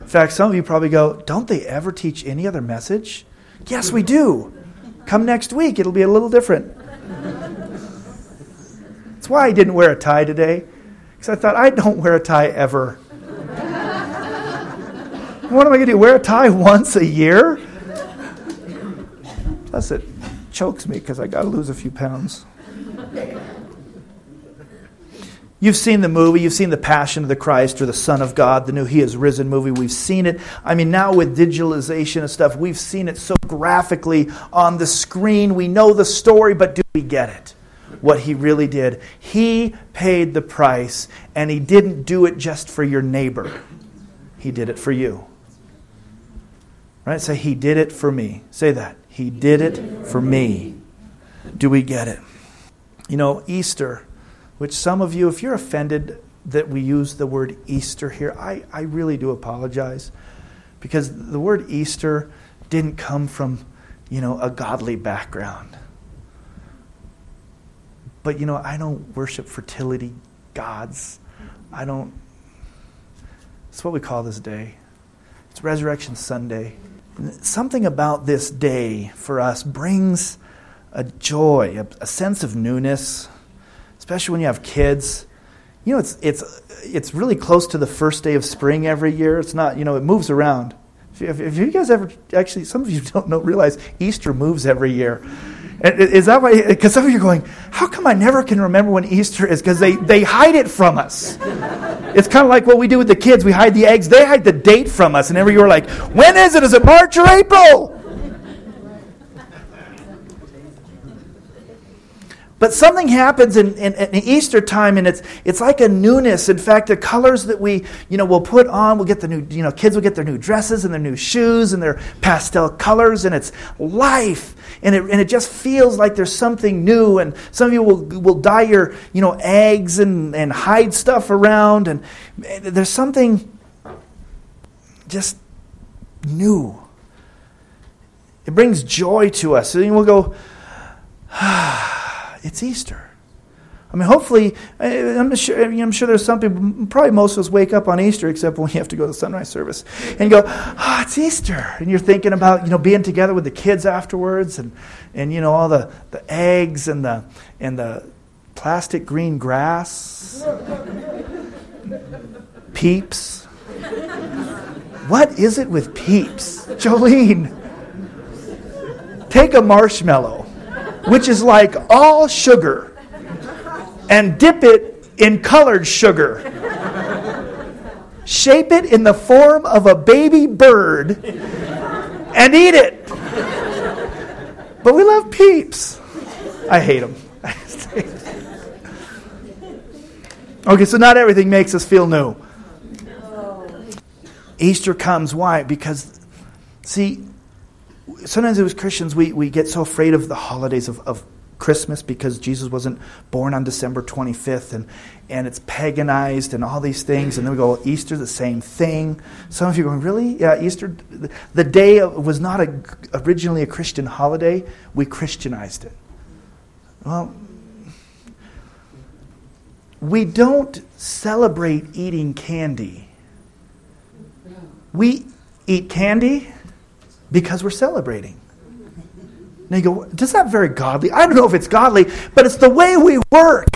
In fact, some of you probably go, Don't they ever teach any other message? Yes, we do. Come next week, it'll be a little different. Why I didn't wear a tie today, because I thought I don't wear a tie ever. what am I going to do? Wear a tie once a year? Plus, it chokes me because I got to lose a few pounds. You've seen the movie, you've seen The Passion of the Christ or The Son of God, the new He Has Risen movie. We've seen it. I mean, now with digitalization and stuff, we've seen it so graphically on the screen. We know the story, but do we get it? What He really did. He paid the price, and He didn't do it just for your neighbor, He did it for you. Right? Say, He did it for me. Say that. He did it for me. Do we get it? You know, Easter, which some of you, if you're offended that we use the word Easter here, I, I really do apologize. Because the word Easter didn't come from, you know, a godly background. But, you know, I don't worship fertility gods. I don't. It's what we call this day. It's Resurrection Sunday something about this day for us brings a joy, a, a, sense of newness, especially when you have kids. You know, it's, it's, it's really close to the first day of spring every year. It's not, you know, it moves around. If, if you guys ever, actually, some of you don't know, realize Easter moves every year. Is that why? Because some of you are going, how come I never can remember when Easter is? Because they, they hide it from us. It's kind of like what we do with the kids. We hide the eggs. They hide the date from us. And every year we're like, when is it? Is it March or April? But something happens in, in, in, Easter time, and it's, it's like a newness. In fact, the colors that we you know, will put on, we'll get the new, you know, kids will get their new dresses and their new shoes and their pastel colors, and it's life. And it, and it just feels like there's something new. And some of you will, will dye your you know, eggs and, and hide stuff around, and there's something just new. It brings joy to us. And we'll go, ah it's Easter. I mean, hopefully, I'm sure, I'm sure there's some people, probably most of us wake up on Easter, except when you have to go to the sunrise service, and go, oh, it's Easter. And you're thinking about, you know, being together with the kids afterwards and, and you know, all the, the eggs and the, and the plastic green grass, peeps. What is it with peeps? Jolene, take a marshmallow which is like all sugar, and dip it in colored sugar. Shape it in the form of a baby bird and eat it. But we love peeps. I hate them. okay, so not everything makes us feel new. Easter comes. Why? Because, see, sometimes as Christians, we, we get so afraid of the holidays of, of Christmas because Jesus wasn't born on December 25th and, and it's paganized and all these things. And then we go, well, Easter, the same thing. Some of you are going, really? Yeah, Easter, the day was not a, originally a Christian holiday. We Christianized it. Well, we don't celebrate eating candy. We eat candy because we're celebrating. Now you go, does that very godly? I don't know if it's godly, but it's the way we work.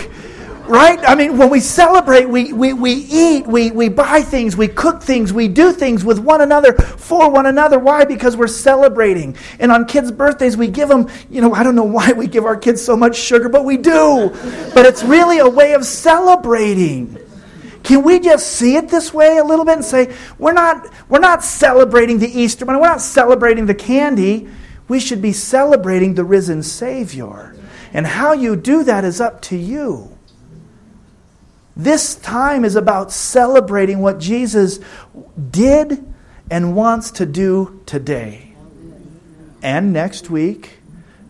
Right? I mean, when we celebrate, we, we, we eat, we, we buy things, we cook things, we do things with one another, for one another. Why? Because we're celebrating. And on kids' birthdays, we give them, you know, I don't know why we give our kids so much sugar, but we do. But it's really a way of celebrating Can we just see it this way a little bit and say, we're not, we're not celebrating the Easter Bunny, we're not celebrating the candy. We should be celebrating the risen Savior. And how you do that is up to you. This time is about celebrating what Jesus did and wants to do today and next week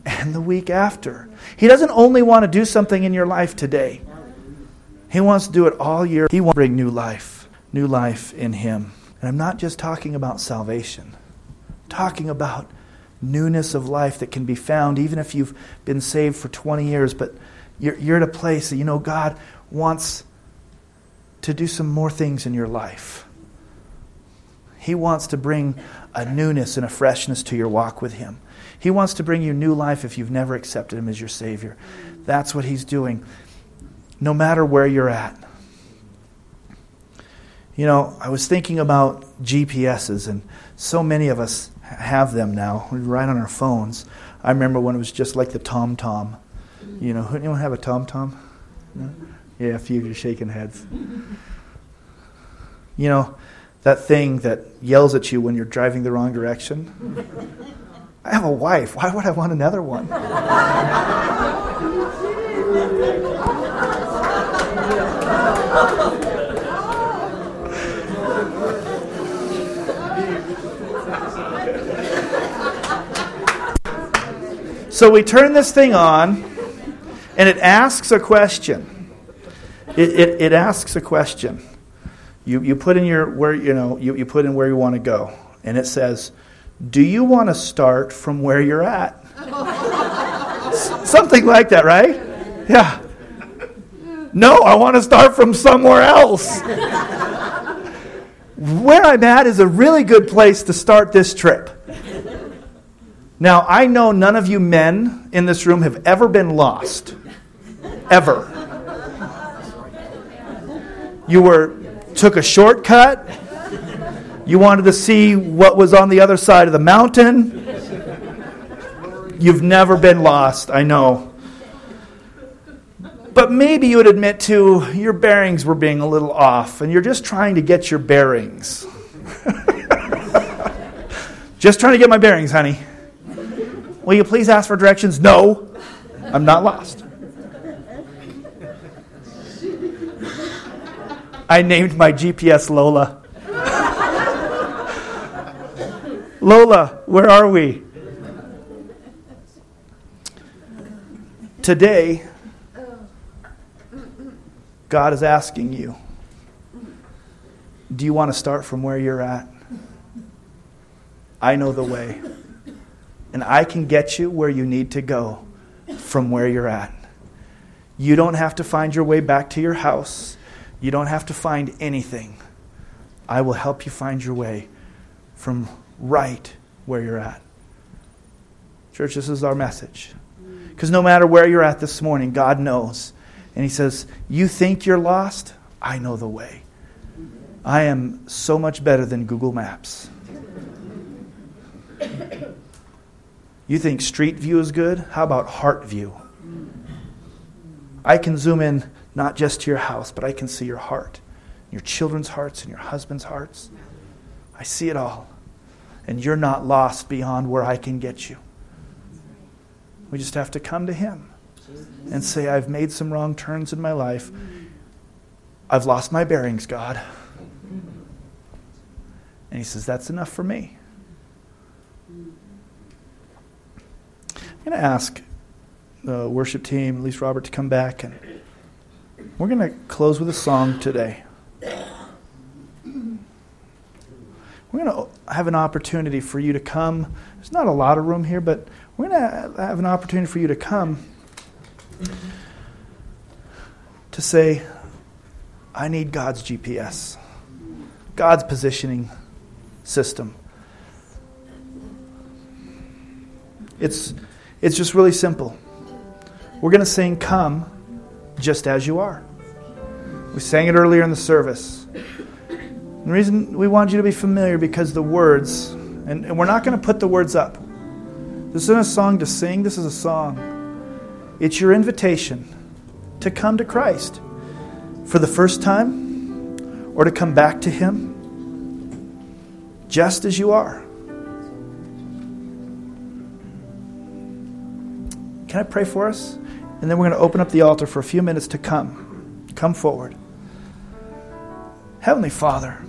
and the week after. He doesn't only want to do something in your life today, He wants to do it all year. He wants to bring new life, new life in Him. And I'm not just talking about salvation, I'm talking about newness of life that can be found even if you've been saved for 20 years, but you're, you're at a place that you know God wants to do some more things in your life. He wants to bring a newness and a freshness to your walk with Him. He wants to bring you new life if you've never accepted Him as your Savior. That's what He's doing, no matter where you're at. You know, I was thinking about GPSs, and so many of us have them now, right on our phones. I remember when it was just like the Tom Tom. You know, who anyone have a Tom Tom? No? Yeah, a few of you shaking heads. You know, that thing that yells at you when you're driving the wrong direction? I have a wife. Why would I want another one? so we turn this thing on, and it asks a question. It, it, it, asks a question. You, you put in your where you know you, you put in where you want to go, and it says, "Do you want to start from where you're at?" Something like that, right? Yeah. No, I want to start from somewhere else. where I'm at is a really good place to start this trip. Now, I know none of you men in this room have ever been lost. Ever. You were took a shortcut. You wanted to see what was on the other side of the mountain. You've never been lost, I know. But maybe you would admit to your bearings were being a little off and you're just trying to get your bearings. just trying to get my bearings, honey. Will you please ask for directions? No, I'm not lost. I named my GPS Lola. Lola, where are we? Today, God is asking you do you want to start from where you're at? I know the way. And I can get you where you need to go from where you're at. You don't have to find your way back to your house. You don't have to find anything. I will help you find your way from right where you're at. Church, this is our message. Because no matter where you're at this morning, God knows. And He says, You think you're lost? I know the way. I am so much better than Google Maps. You think Street View is good? How about Heart View? I can zoom in not just to your house, but I can see your heart, your children's hearts, and your husband's hearts. I see it all. And you're not lost beyond where I can get you. We just have to come to Him and say, I've made some wrong turns in my life. I've lost my bearings, God. And He says, That's enough for me. I'm going to ask the worship team, at least Robert, to come back and we're going to close with a song today. We're going to have an opportunity for you to come. There's not a lot of room here, but we're going to have an opportunity for you to come to say, I need God's GPS, God's positioning system. It's, it's just really simple. We're going to sing, Come just as you are. We sang it earlier in the service. the reason we want you to be familiar because the words, and, and we're not going to put the words up. This isn't a song to sing, this is a song. It's your invitation to come to Christ for the first time or to come back to Him just as you are. Can I pray for us? And then we're going to open up the altar for a few minutes to come. Come forward. Heavenly Father,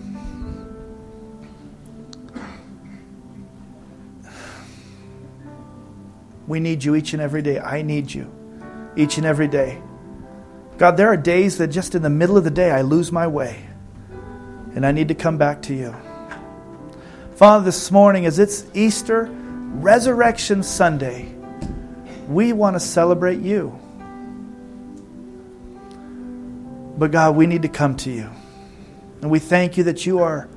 we need you each and every day. I need you each and every day. God, there are days that just in the middle of the day I lose my way and I need to come back to you. Father, this morning, as it's Easter, Resurrection Sunday, we want to celebrate you. But God, we need to come to you. And we thank you that you are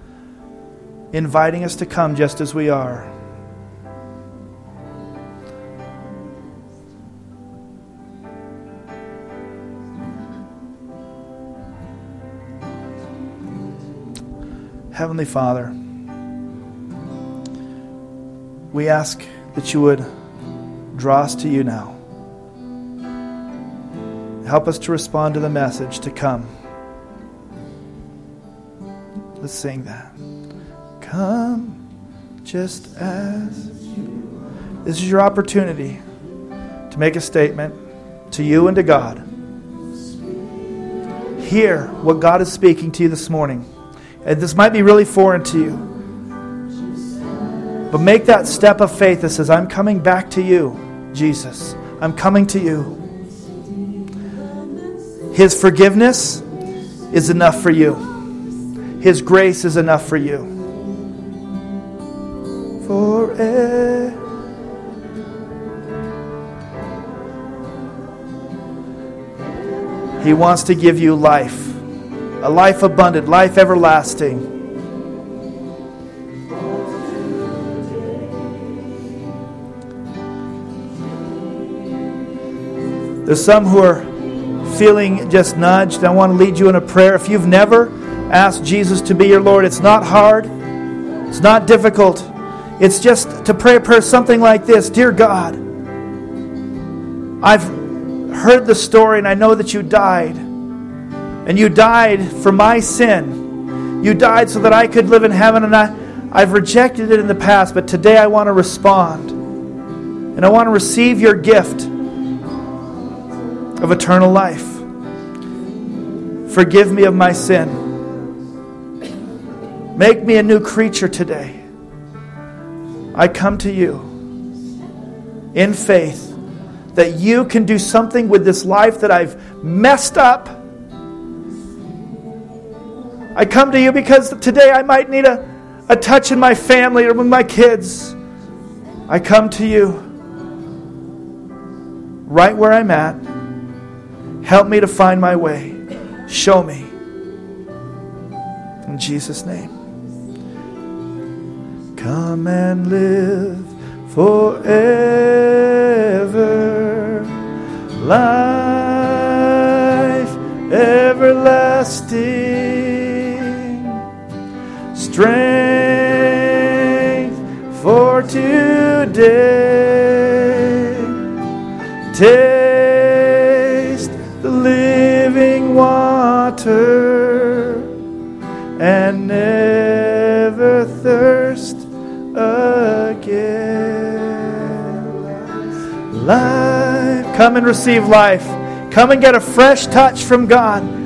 inviting us to come just as we are. Heavenly Father, we ask that you would draw us to you now. Help us to respond to the message to come. Let's sing that. Come just as you. This is your opportunity to make a statement to you and to God. Hear what God is speaking to you this morning. And this might be really foreign to you. But make that step of faith that says, I'm coming back to you, Jesus. I'm coming to you. His forgiveness is enough for you. His grace is enough for you. Forever. He wants to give you life, a life abundant, life everlasting. There's some who are feeling just nudged. I want to lead you in a prayer. If you've never asked Jesus to be your Lord, it's not hard, it's not difficult. It's just to pray a prayer something like this Dear God, I've heard the story and I know that you died. And you died for my sin. You died so that I could live in heaven, and I, I've rejected it in the past, but today I want to respond. And I want to receive your gift of eternal life. Forgive me of my sin. Make me a new creature today. I come to you in faith that you can do something with this life that I've messed up. I come to you because today I might need a, a touch in my family or with my kids. I come to you right where I'm at. Help me to find my way. Show me. In Jesus' name. Come and live forever. Life everlasting. Strength for today. Taste the living water and never thirst again. Life. Come and receive life. Come and get a fresh touch from God.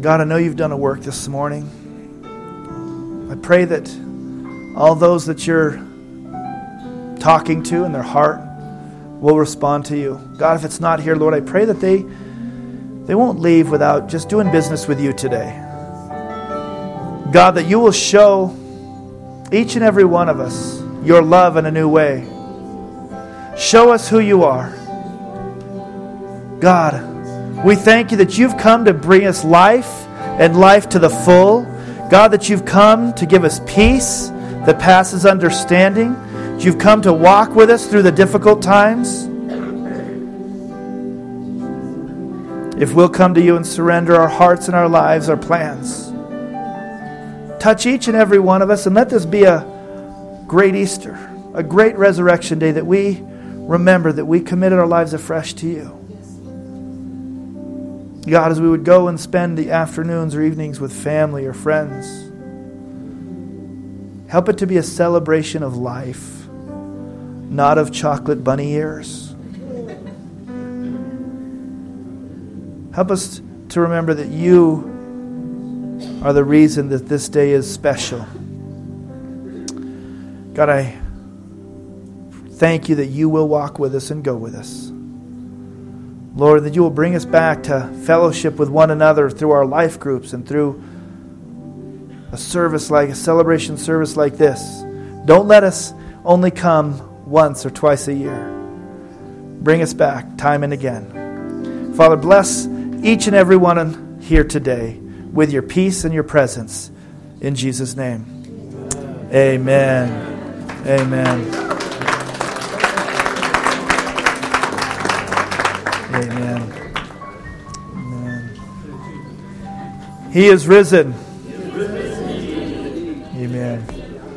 God, I know you've done a work this morning. I pray that all those that you're talking to in their heart will respond to you. God, if it's not here, Lord, I pray that they they won't leave without just doing business with you today. God, that you will show each and every one of us your love in a new way. Show us who you are. God, we thank you that you've come to bring us life and life to the full. God, that you've come to give us peace that passes understanding. You've come to walk with us through the difficult times. If we'll come to you and surrender our hearts and our lives, our plans, touch each and every one of us and let this be a great Easter, a great resurrection day that we remember that we committed our lives afresh to you. God, as we would go and spend the afternoons or evenings with family or friends, help it to be a celebration of life, not of chocolate bunny ears. Help us to remember that you are the reason that this day is special. God, I thank you that you will walk with us and go with us. Lord, that you will bring us back to fellowship with one another through our life groups and through a service like a celebration service like this. Don't let us only come once or twice a year. Bring us back time and again. Father, bless each and every one here today with your peace and your presence. In Jesus' name. Amen. Amen. Amen. Amen. He is risen.